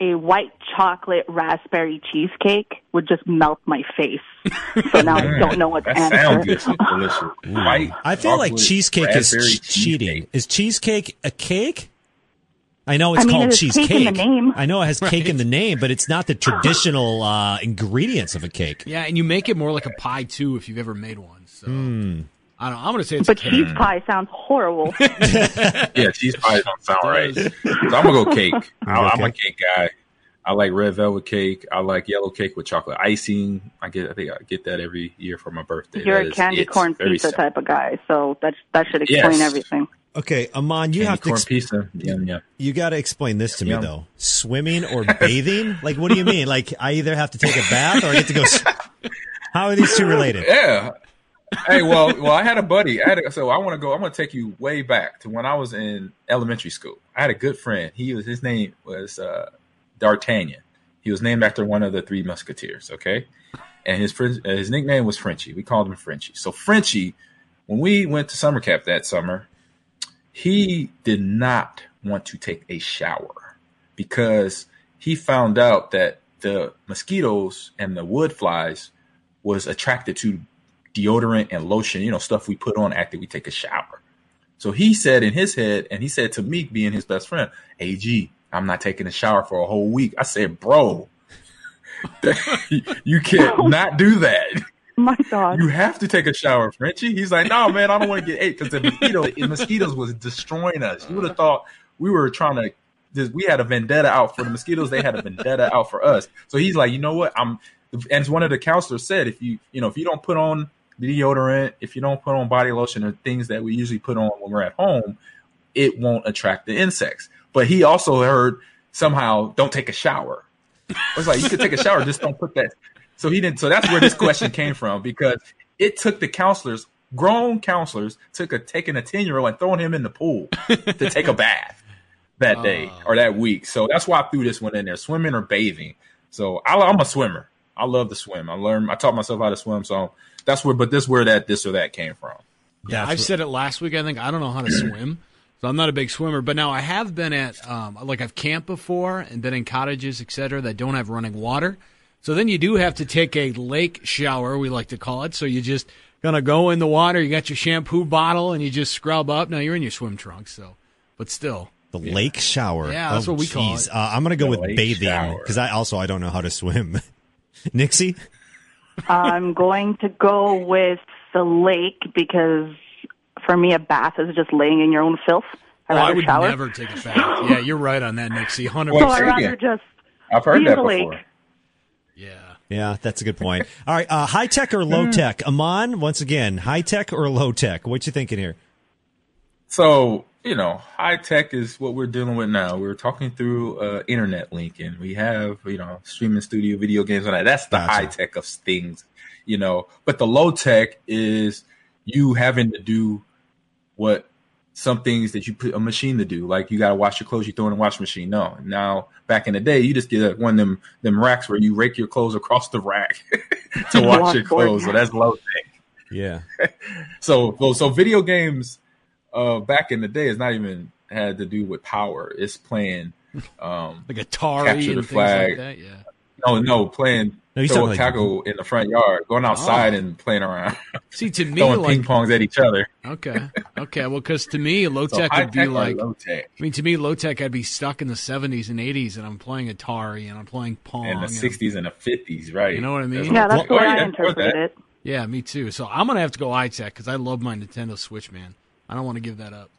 a white chocolate raspberry cheesecake would just melt my face. So now I don't know what to That answer. good. delicious. White. I feel like cheesecake is raspberry ch- cheating. Is cheesecake a cake? I know it's I mean, called it cheesecake. cake in the name. I know it has cake in the name, but it's not the traditional uh, ingredients of a cake. Yeah, and you make it more like a pie too if you've ever made one. So Hmm. I don't. know. I'm going to say it's But a cake. cheese pie sounds horrible. Yeah, cheese pies don't sound right. So I'm gonna go cake. I, I'm a cake guy. I like red velvet cake. I like yellow cake with chocolate icing. I get. I think I get that every year for my birthday. You're That a candy corn Very pizza simple. type of guy, so that that should explain Yes. everything. Okay, Ahman, you Candy have to corn ex- pizza. Yum yum. you got to explain this to me Yum. though. Swimming or bathing? like, what do you mean? Like, I either have to take a bath or I get to go. s- How are these two related? Yeah. Hey, well, well, I had a buddy. I had a, so I want to go. I'm going to take you way back to when I was in elementary school. I had a good friend. He was his name was uh, D'Artagnan. He was named after one of the three Musketeers. Okay, and his uh, his nickname was Frenchie. We called him Frenchie. So Frenchie, when we went to summer camp that summer, he did not want to take a shower because he found out that the mosquitoes and the wood flies was attracted to deodorant and lotion, you know, stuff we put on after we take a shower. So he said in his head, and he said to me, being his best friend, AG, I'm not taking a shower for a whole week. I said, bro, you can't not do that. My God. You have to take a shower, Frenchie. He's like, no, man, I don't want to get ate because the mosquito, the mosquitoes was destroying us. You would have thought we were trying to. We had a vendetta out for the mosquitoes. They had a vendetta out for us. So he's like, you know what? I'm. And as one of the counselors said, if you, you know, if you don't put on deodorant, if you don't put on body lotion or things that we usually put on when we're at home, it won't attract the insects. But he also heard somehow don't take a shower. I was like, you could take a shower, just don't put that. So he didn't. So that's where this question came from because it took the counselors, grown counselors, took a taking a ten year old and throwing him in the pool to take a bath that day oh. or that week. So that's why I threw this one in there: swimming or bathing. So I, I'm a swimmer. I love to swim. I learned. I taught myself how to swim. So that's where. But this where that this or that came from. Yeah, I've said it last week. I think I don't know how to swim, so I'm not a big swimmer. But now I have been at um, like I've camped before and been in cottages, etc., that don't have running water. So then you do have to take a lake shower, we like to call it. So you just gonna go in the water. You got your shampoo bottle and you just scrub up. Now you're in your swim trunks, so but still. The lake shower. Yeah, that's Oh, what we call it. Uh, I'm gonna go The with bathing because I also I don't know how to swim. Nyxi. I'm going to go with the lake because for me, a bath is just laying in your own filth. I'd Oh, I would shower. never take a bath. Yeah, you're right on that, Nyxi. Hundred so I'd rather just I've heard be that in the before. lake. Yeah. Yeah, that's a good point. All right, uh, high tech or low tech? Ahman, once again, high tech or low tech? What you thinking here? So, you know, high tech is what we're dealing with now. We're talking through uh, internet link and we have, you know, streaming studio video games and that. That's the Gotcha. high tech of things, you know. But the low tech is you having to do what some things that you put a machine to do. Like you got to wash your clothes, you throw in a washing machine. No. Now, back in the day, you just get one of them, them racks where you rake your clothes across the rack to wash your clothes. So that's low tech. Yeah, So, so, so video games uh, back in the day it's not even had to do with power. It's playing, um, Like Atari Capture and the things flag. like that. Yeah. no, no, playing No, throw a like- tackle in the front yard, going outside Oh. and playing around, See, to me, throwing like ping pongs at each other. okay, okay. Well, because to me, low So tech high would be like low tech I mean, to me, low tech, I'd be stuck in the 70s and 80s, and I'm playing Atari and I'm playing Pong. in the '60s and the '50s, right? You know what I mean? Yeah, that's the way oh, I yeah, interpret it. Yeah, me too. So I'm gonna have to go high tech because I love my Nintendo Switch, man. I don't want to give that up.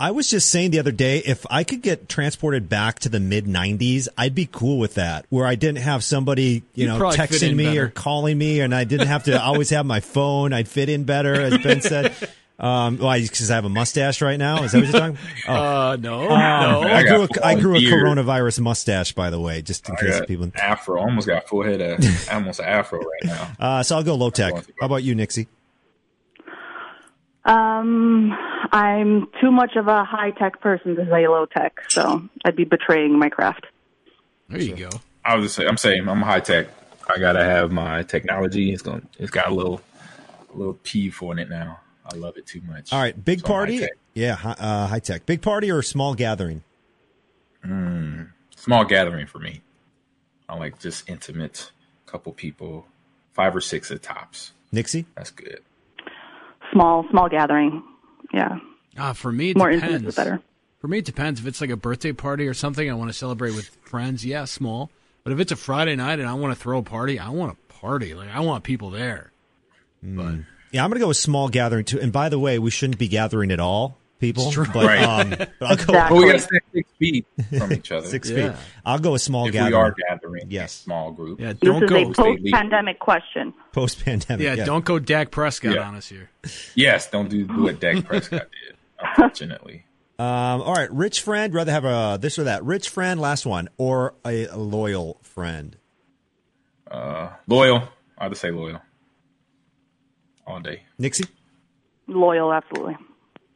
I was just saying the other day, if I could get transported back to the mid '90s, I'd be cool with that. Where I didn't have somebody, you You'd know, texting me better. or calling me, and I didn't have to always have my phone. I'd fit in better, as Ben said. Um, why? Because I have a mustache right now. Is that what you're talking? Oh. Uh, no, I no. I grew a, grew a coronavirus mustache, by the way, just in I case got people. afro. Almost got full head of almost afro right now. Uh, so I'll go low tech. How about you, Nyxi? Um, I'm too much of a high tech person to say low tech, so I'd be betraying my craft. There you go. I was just saying, I'm saying I'm high tech. I gotta have my technology. It's going. It's got a little, a little P for in it now. I love it too much. All right, big So party. high-tech. Yeah, uh, high tech. Big party or small gathering? Small gathering for me. I like just intimate, couple people, five or six at tops. Nyxi? That's good. Small, small gathering. Yeah, Ah, for me, it more depends. intimate, the better. For me, it depends. If it's like a birthday party or something, I want to celebrate with friends. Yeah, small. But if it's a Friday night and I want to throw a party, I want a party. Like I want people there. But Yeah, I'm going to go with small gathering too. And by the way, we shouldn't be gathering at all, people. It's true. But, Right. um, but I'll go But we gotta stay six feet from each other. six Yeah. feet. I'll go a small if gathering. we are gathering, Yes. small group. yeah, don't is go. a post-pandemic question. Post pandemic. yeah, don't go Dak Prescott Yeah. on us here. Yes, don't do, do what Dak Prescott did. Unfortunately, Um, all right, rich friend. Rather have a this or that. Rich friend, last one, or a, a loyal friend. loyal. I would say loyal. All day. Nyxi? Loyal, absolutely.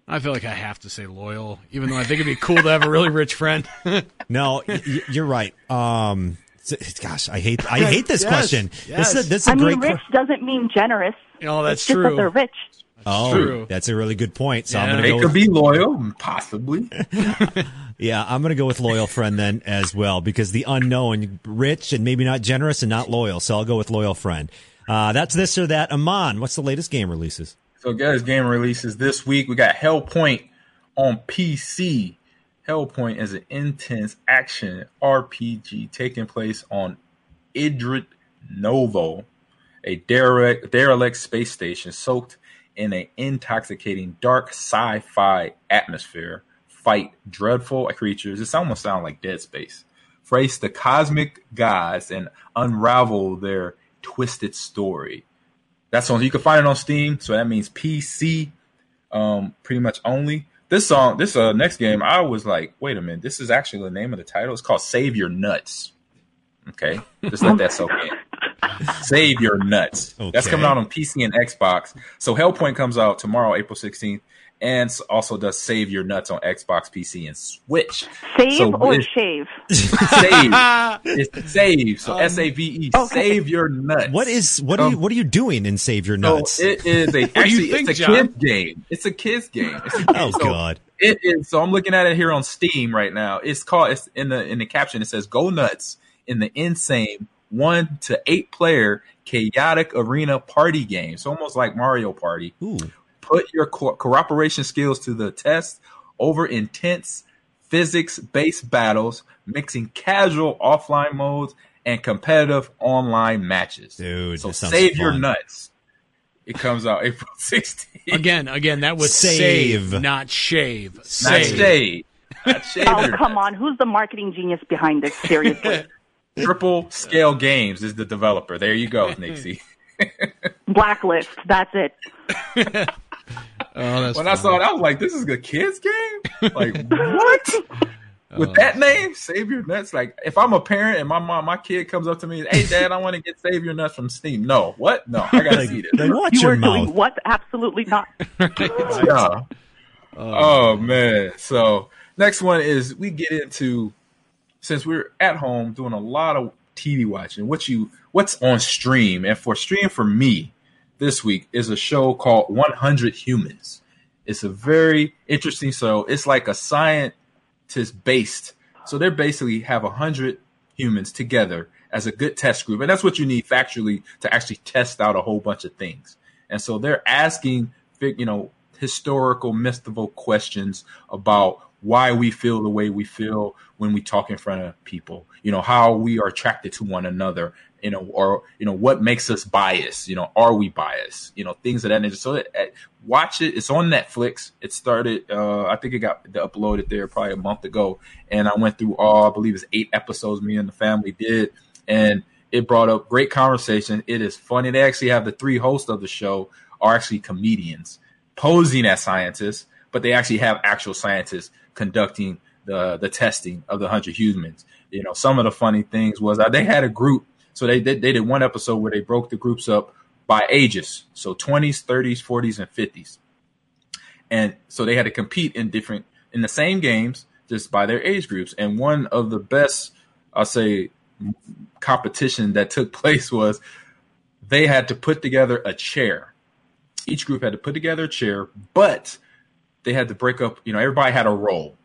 I feel like I have to say loyal, even though I think it'd be cool to have a really rich friend. No, y- y- you're right. Um, gosh, I hate I hate this Yes, question. yes. This is a, this is a I great. mean, rich doesn't mean generous. oh, that's it's just true. that they're rich. oh, true. that's a really good point. So I'm gonna They go. could With, be loyal, possibly. yeah, I'm gonna go with loyal friend then as well because the unknown, rich and maybe not generous and not loyal. So I'll go with loyal friend. Uh, that's this or that. Ahman, what's the latest game releases? So, guys, game releases this week. We got Hellpoint on PC. Hellpoint is an intense action RPG taking place on Irid Novo, a derelict, derelict space station soaked in an intoxicating dark sci-fi atmosphere. Fight dreadful creatures. This almost sounds like Dead Space. Face the cosmic gods and unravel their twisted story. That's on. You can find it on Steam, so that means PC, um, pretty much only. This song, this uh next game, I was like, wait a minute, this is actually the name of the title. It's called Save Your Nuts. Okay, just let that soak in. Save Your Nuts. That's coming out on PC and Xbox. So Hellpoint comes out tomorrow, April sixteenth, and also does Save Your Nuts on Xbox, PC, and Switch. Save So or this- shave? Save. it's save. So Um, S A V E. okay. Save your nuts. What is what are Um, you what are you doing in Save Your So Nuts? it is a actually think, it's a John? kids game. It's a kids game. It's a oh kids- so God. It is. So I'm looking at it here on Steam right now. It's called. It's in the in the caption. It says "Go nuts" in the insane one to eight player chaotic arena party game. So almost like Mario Party. Ooh. Put your co- cooperation skills to the test over intense physics based battles, mixing casual offline modes and competitive online matches. Dude, so this sounds save your nuts. It comes out April 16th. Again, again, that was Save. save, not shave. Not Save. Not shade Oh, come nuts. on. Who's the marketing genius behind this? Seriously. Triple Scale Games is the developer. There you go, Nixie. Blacklist. That's it. Oh, that's when I saw it, I was like, "This is a kids game." Like what? Oh. With that name, Save Your Nuts. Like, if I'm a parent and my mom, my kid comes up to me, "Hey, Dad, I want to get Save Your Nuts from Steam." No, what? No, I gotta Like, see this. like, watch You your mouth. doing what? Absolutely not. Yeah. Oh. oh man. So next one is we get into since we're at home doing a lot of TV watching. What you what's on stream? And for stream for me this week is a show called 100 Humans. It's a very interesting show. It's like a scientist based. So they basically have hundred humans together as a good test group, and that's what you need factually to actually test out a whole bunch of things. And so they're asking, you know, historical, mystical questions about why we feel the way we feel when we talk in front of people. You know, how we are attracted to one another. You know, or you know what makes us biased. You know, are we biased? You know, things of that nature. So uh, watch it. It's on Netflix. It started. Uh, I think it got uploaded there probably a month ago, and I went through all. I believe it's eight episodes. Me and the family did, and it brought up great conversation. It is funny. They actually have the three hosts of the show are actually comedians posing as scientists, but they actually have actual scientists conducting the the testing of the hundred humans. You know, some of the funny things was they had a group. So they, they they did one episode where they broke the groups up by ages, so 20s, 30s, 40s, and 50s, and so they had to compete in different in the same games just by their age groups. And one of the best, I'll say, competition that took place was they had to put together a chair. Each group had to put together a chair, but they had to break up. You know, everybody had a role.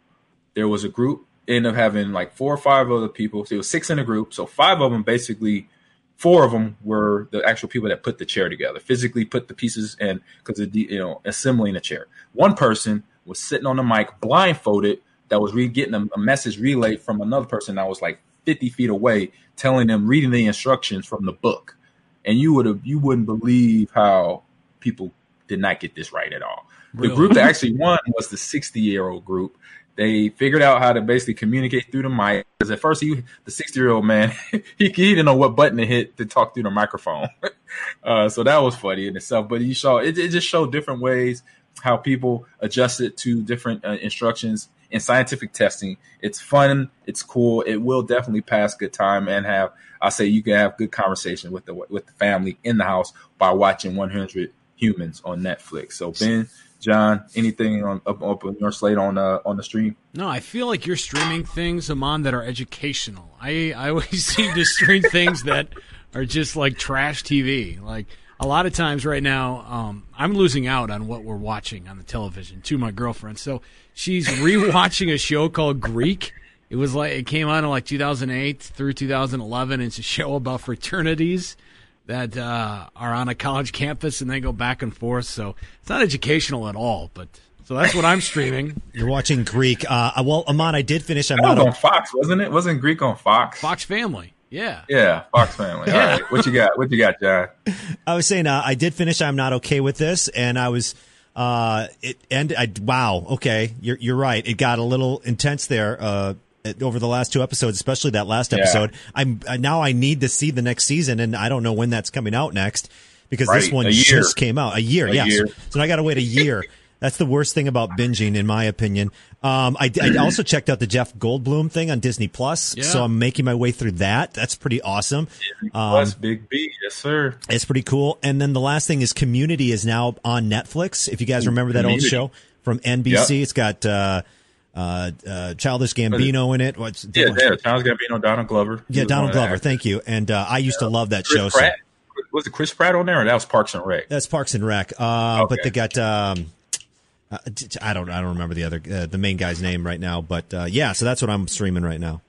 There was a group end up having like four or five other people. So it was six in a group. So five of them basically, four of them were the actual people that put the chair together, physically put the pieces in because of you know assembling a chair. One person was sitting on the mic blindfolded that was re- getting a, a message relayed from another person that was like 50 feet away telling them reading the instructions from the book and you would have you wouldn't believe how people did not get this right at all really? the group that actually won was the 60 year old group they figured out how to basically communicate through the mic because at first he the 60 year old man he, he, didn't know what button to hit to talk through the microphone uh, so that was funny in itself but you saw it, it just showed different ways how people adjusted to different uh, instructions in scientific testing. It's fun. It's cool. It will definitely pass good time and have. I say you can have good conversation with the with the family in the house by watching 100 Humans on Netflix. So Ben, John, anything on up, up on your slate on uh, on the stream? No, I feel like you're streaming things, Ahman, that are educational. I I always seem to stream things that are just like trash TV. Like a lot of times right now, um, I'm losing out on what we're watching on the television to my girlfriend. So she's rewatching a show called Greek. It was like it came out in like 2008 through 2011. It's a show about fraternities that uh, are on a college campus and they go back and forth. So it's not educational at all, but so that's what I'm streaming. You're watching Greek. Uh, well, Ahman, I did finish. I'm not on Fox, wasn't it? Wasn't Greek on Fox? Fox Family. Yeah. Yeah, Fox Family. All right. What you got? What you got, John? I was saying uh, I did finish. I'm not okay with this, and I was uh, it and I wow. Okay, you're you're right. It got a little intense there. Uh, over the last two episodes, especially that last episode, yeah. I'm uh, now I need to see the next season, and I don't know when that's coming out next because right. this one just came out a year. A yes, year. so I got to wait a year. That's the worst thing about binging, in my opinion. Um, I, I, also checked out the Jeff Goldblum thing on Disney Plus, yeah. so I'm making my way through that. That's pretty awesome. Disney Plus, um, Big B, yes sir. It's pretty cool. And then the last thing is Community is now on Netflix. If you guys remember that Community. old show from NBC, yep. it's got uh, uh, uh, Childish Gambino in it. What's yeah, yeah, Childish Gambino, Donald Glover. Yeah, Donald Glover. Thank you. And uh, I used yeah. to love that Chris show. Pratt. So. Was it Chris Pratt on there, or that was Parks and Rec? That's Parks and Rec. Uh, okay. But they got. Um, uh, I don't I don't remember the other uh, the main guy's name right now, but uh, yeah, so that's what I'm streaming right now.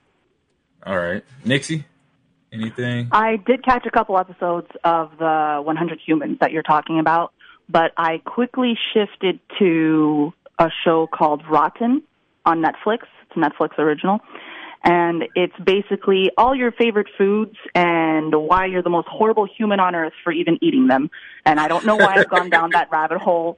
All right, Nyxi, anything? I did catch a couple episodes of the 100 Humans that you're talking about, but I quickly shifted to a show called Rotten on Netflix. It's a Netflix original. And it's basically all your favorite foods and why you're the most horrible human on earth for even eating them. And I don't know why I've gone down that rabbit hole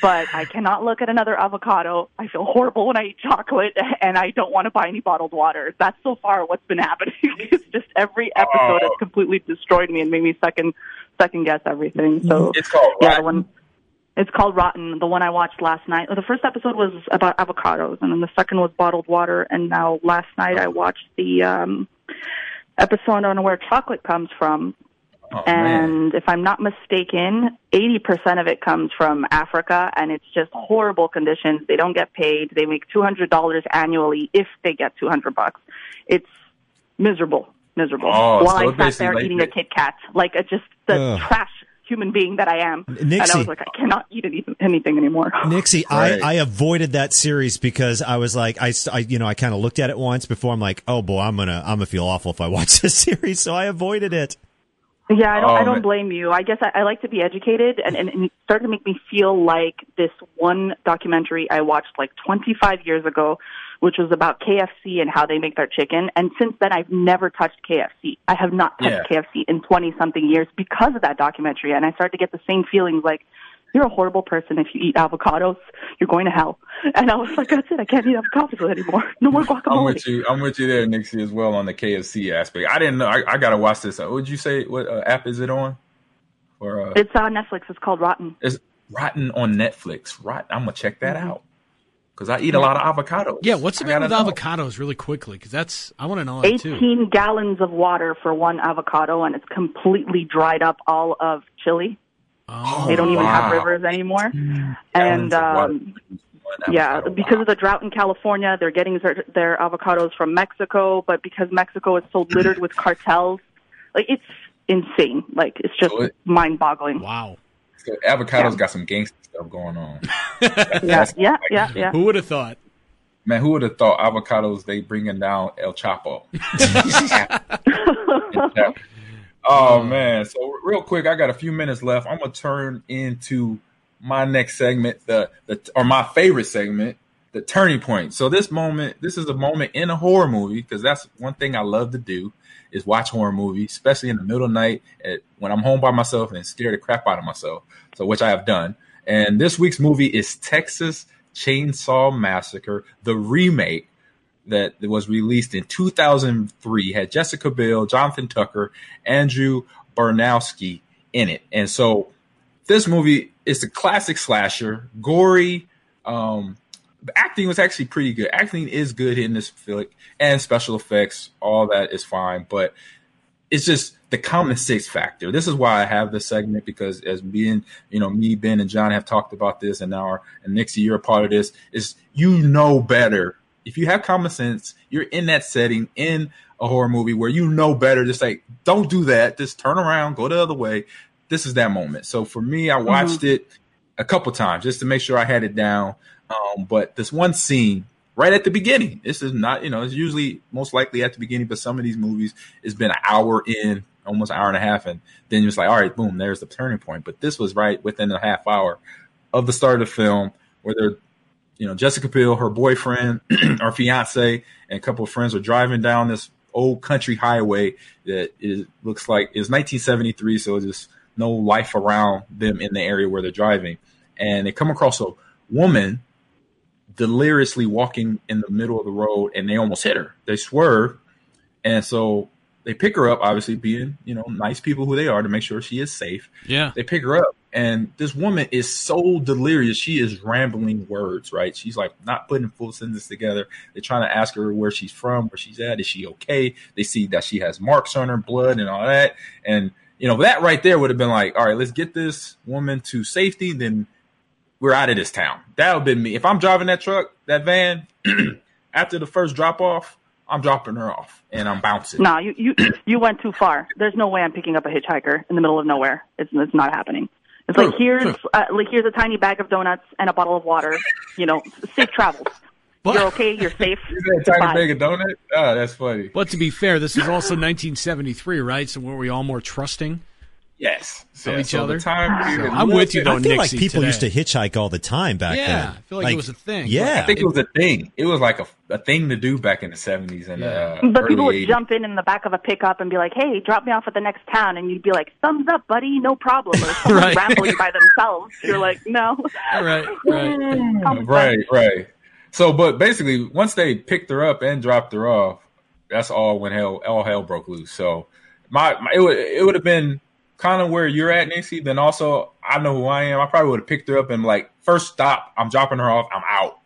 but I cannot look at another avocado. I feel horrible when I eat chocolate, and I don't want to buy any bottled water. That's so far what's been happening. it's just every episode has oh. completely destroyed me and made me second second guess everything. So it's called yeah. It's called Rotten. The one I watched last night. The first episode was about avocados, and then the second was bottled water. And now last night I watched the um, episode on where chocolate comes from. Oh, and if I'm not mistaken, 80% of it comes from Africa and it's just horrible conditions. They don't get paid. They make $200 annually if they get 200 bucks. It's miserable, miserable. Oh, While so I sat there eating a Kit Kat, like a, just the Ugh. trash human being that I am. Nyxi, and I was like, I cannot eat anything anymore. Nyxi, right. I, I avoided that series because I was like, I, I you know, I kind of looked at it once before. I'm like, oh boy, I'm gonna, I'm gonna feel awful if I watch this series. So I avoided it. Yeah, I don't. Oh, I don't blame you. I guess I, I like to be educated, and, and, and it started to make me feel like this one documentary I watched like 25 years ago, which was about KFC and how they make their chicken. And since then, I've never touched KFC. I have not touched Yeah. KFC in 20 something years because of that documentary. And I started to get the same feelings like. You're a horrible person if you eat avocados. You're going to hell. And I was like, that's it. I can't eat avocados anymore. No more I'm guacamole. with you. I'm with you there, Nyxi, as well on the KFC aspect. I didn't know. I, I got to watch this. What would you say? What uh, app is it on? Or uh, It's on Netflix. It's called Rotten. it's Rotten on Netflix. Rotten. I'm gonna check that Mm-hmm. out because I eat a lot of avocados. Yeah, what's the matter with know. avocados, really quickly? Because that's I want to know that too. 18 gallons of water for one avocado, and it's completely dried up all of Chile. Oh, They don't even have rivers anymore. Gallons And um, yeah, because Wow. of the drought in California, they're getting their, their avocados from Mexico. But because Mexico is so littered with cartels, like it's insane. Like it's just So it- mind-boggling. wow. So avocados got some gangster stuff going on. Yeah, yeah, yeah, yeah. Who would have thought? Man, who would have thought avocados they bringing down El Chapo? oh man! So real quick, I got a few minutes left. I'm gonna turn into my next segment, the the or my favorite segment, the turning point. So this moment, this is a moment in a horror movie because that's one thing I love to do is watch horror movies, especially in the middle of the night at, when I'm home by myself and scare the crap out of myself. So which I have done. And this week's movie is Texas Chainsaw Massacre, the remake that was released in 2003 had Jessica Biel, Jonathan Tucker, Andrew Bryniarski in it. And so this movie is a classic slasher, gory. Um, acting was actually pretty good. Acting is good in this film, and special effects, all that is fine. But it's just the common sense factor. This is why I have this segment because as being, you know, me, Ben, and John have talked about this, and now our, and Nixie, you're a part of this. Is you know better if you have common sense. You're in that setting in a horror movie where you know better. Just like don't do that. Just turn around, go the other way. This is that moment. So for me, I mm-hmm. watched it a couple times just to make sure I had it down. Um, but this one scene right at the beginning. This is not, you know, it's usually most likely at the beginning, but some of these movies it's been an hour in, almost an hour and a half, and then you're just like, all right, boom, there's the turning point. But this was right within a half hour of the start of the film where they're, you know, Jessica Biel, her boyfriend, or fiance, and a couple of friends are driving down this old country highway that is looks like is 1973, so there's no life around them in the area where they're driving, and they come across a woman deliriously walking in the middle of the road and they almost hit her. They swerve. And so they pick her up, obviously being, you know, nice people who they are to make sure she is safe. Yeah. They pick her up and this woman is so delirious. She is rambling words, right? She's like not putting full sentences together. They're trying to ask her where she's from, where she's at. Is she okay? They see that she has marks on her blood and all that. And, you know, that right there would have been like, all right, let's get this woman to safety. Then we're out of this town. That would be me. If I'm driving that truck, that van, after the first drop off, I'm dropping her off and I'm bouncing. No, you, you you went too far. There's no way I'm picking up a hitchhiker in the middle of nowhere. It's it's not happening. It's True, like here's uh, like here's a tiny bag of donuts and a bottle of water. You know, safe travels. But, You're okay. You're safe. You said a tiny Bye. bag of donut? Oh, that's funny. but to be fair, this is also 1973, right? So were we all more trusting? Yes. So, Of each so the other? time So I'm with you, though, I feel like people today. used to hitchhike all the time back Yeah, then. I feel like it was a thing. Yeah, I think it was a thing. It was like a, a thing to do back in the 70s and Yeah. uh, But early people would 80s. jump in in the back of a pickup and be like, "Hey, drop me off at the next town," and you'd be like, "Thumbs up, buddy, no problem." Or someone Right. rambling by themselves. You're like, "No." Right, right. Right, right. So, but basically, once they picked her up and dropped her off, that's all when hell all hell broke loose. So, my, my it would it would have been kind of where you're at, Nancy. Then also, I know who I am. I probably would have picked her up and like first stop, I'm dropping her off. I'm out.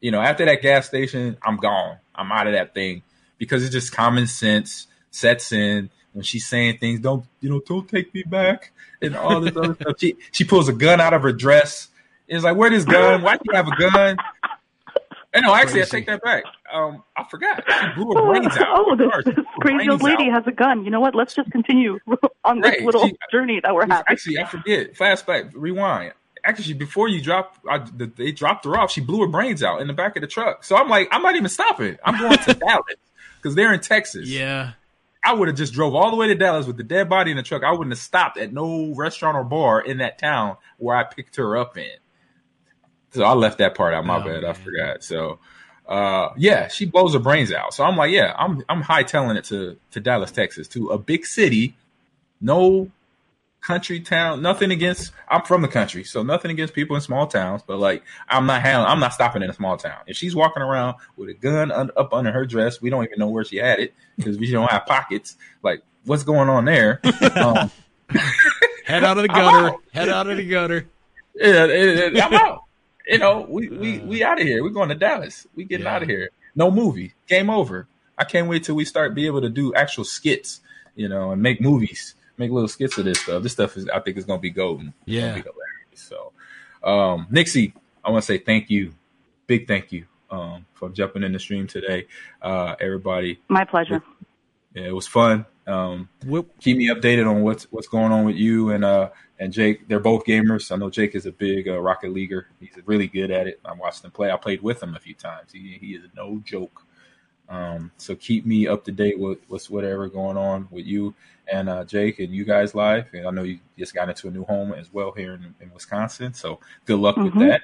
You know, after that gas station, I'm gone. I'm out of that thing because it's just common sense sets in when she's saying things. Don't you know? Don't take me back and all this other stuff. She she pulls a gun out of her dress. It's like, where this gun? Why do you have a gun? And no, actually, I take that back. Um, I forgot. She blew her brains out. Oh, this, First, this crazy old lady out. has a gun. You know what? Let's just continue on this Right. little She- journey that we're having. Actually, I forget. Flashback, rewind. Actually, before you drop, I, the, they dropped her off. She blew her brains out in the back of the truck. So I'm like, I'm not even stopping. I'm going to Dallas because they're in Texas. Yeah. I would have just drove all the way to Dallas with the dead body in the truck. I wouldn't have stopped at no restaurant or bar in that town where I picked her up in. So I left that part out. My Oh, bad. I forgot. So uh yeah, she blows her brains out. So I'm like, yeah, I'm I'm hightailing it to to Dallas, Texas, to a big city, no country town, nothing against I'm from the country, so nothing against people in small towns, but like I'm not handling I'm not stopping in a small town. If she's walking around with a gun un, up under her dress, we don't even know where she had it because we don't have pockets. Like what's going on there? um, Head out of the gutter. Head out of the gutter. yeah, it- it- I'm out. You know, we we we out of here. We're going to Dallas. We getting Yeah. out of here. No movie. Game over. I can't wait till we start be able to do actual skits. You know, and make movies, make little skits of this stuff. This stuff is, I think, is going to be golden. It's Yeah. gonna be hilarious. So, um, Nyxi, I want to say thank you, big thank you, um, for jumping in the stream today. Uh, everybody, My pleasure. yeah, it was fun. Um, keep me updated on what's what's going on with you and uh and Jake. They're both gamers. I know Jake is a big uh, Rocket Leaguer. He's really good at it. I watched him play. I played with him a few times. He he is no joke. Um, so keep me up to date with what's whatever going on with you and uh, Jake and you guys live. And I know you just got into a new home as well here in, in Wisconsin. So good luck with Mhm. that.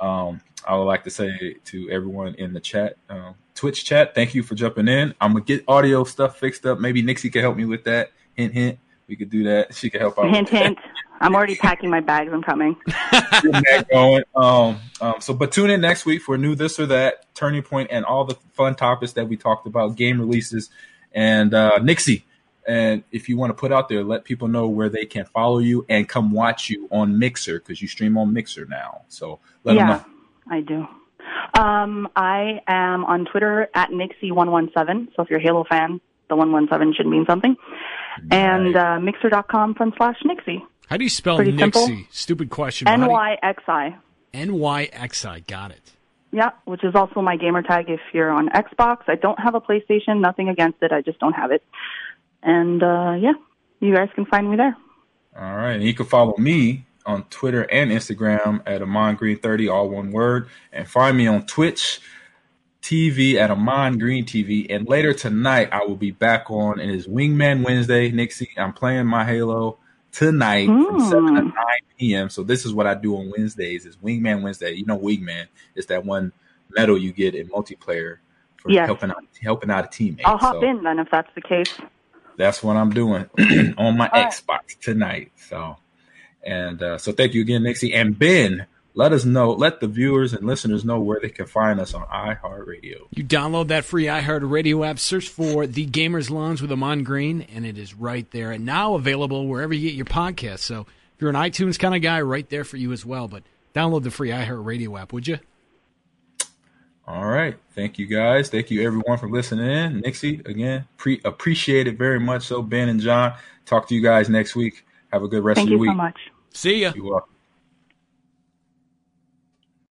Um, I would like to say to everyone in the chat, um, Twitch chat, thank you for jumping in. I'm gonna get audio stuff fixed up. Maybe Nyxi can help me with that. Hint, hint. We could do that. She can help out. Hint, hint. I'm already packing my bags. I'm coming. Going. Um, um, so, but tune in next week for a new this or that turning point and all the fun topics that we talked about, game releases, and uh, Nyxi. And if you want to put out there, let people know where they can follow you and come watch you on Mixer because you stream on Mixer now. So let them yeah, know. I do. Um, I am on Twitter at Nyxi117. So if you're a Halo fan, the 117 should mean something. And uh, mixer.com front slash Nyxi. How do you spell Pretty Nyxi? simple. Stupid question. but how N do you- Y X I. N-Y-X-I. Got it. Yeah, which is also my gamer tag if you're on Xbox. I don't have a PlayStation, nothing against it. I just don't have it. And uh, yeah, you guys can find me there. All right. And you can follow me on Twitter and Instagram at Ahman Green 30, all one word. And find me on Twitch TV at Ahman Green TV. And later tonight, I will be back on. It is Wingman Wednesday. Nyxi, I'm playing my Halo tonight from 7 to 9 p.m. So this is what I do on Wednesdays is Wingman Wednesday. You know Wingman is that one medal you get in multiplayer for Yes. helping out helping out a teammate. I'll hop So- in then if that's the case. That's what I'm doing on my All right. Xbox tonight. So, and uh, so thank you again, Nyxi and Ben. Let us know, let the viewers and listeners know where they can find us on iHeartRadio. You download that free iHeartRadio app, search for The Gamers Lounge with Ahman Green, and it is right there. And now available wherever you get your podcasts. So if you're an iTunes kind of guy, right there for you as well. But download the free iHeartRadio app, would you? All right, thank you guys, thank you everyone for listening in. Nyxi, again, pre- appreciate it very much. So Ben and John, talk to you guys next week. Have a good rest Thank of your week. Thank you so much. See ya. You're welcome.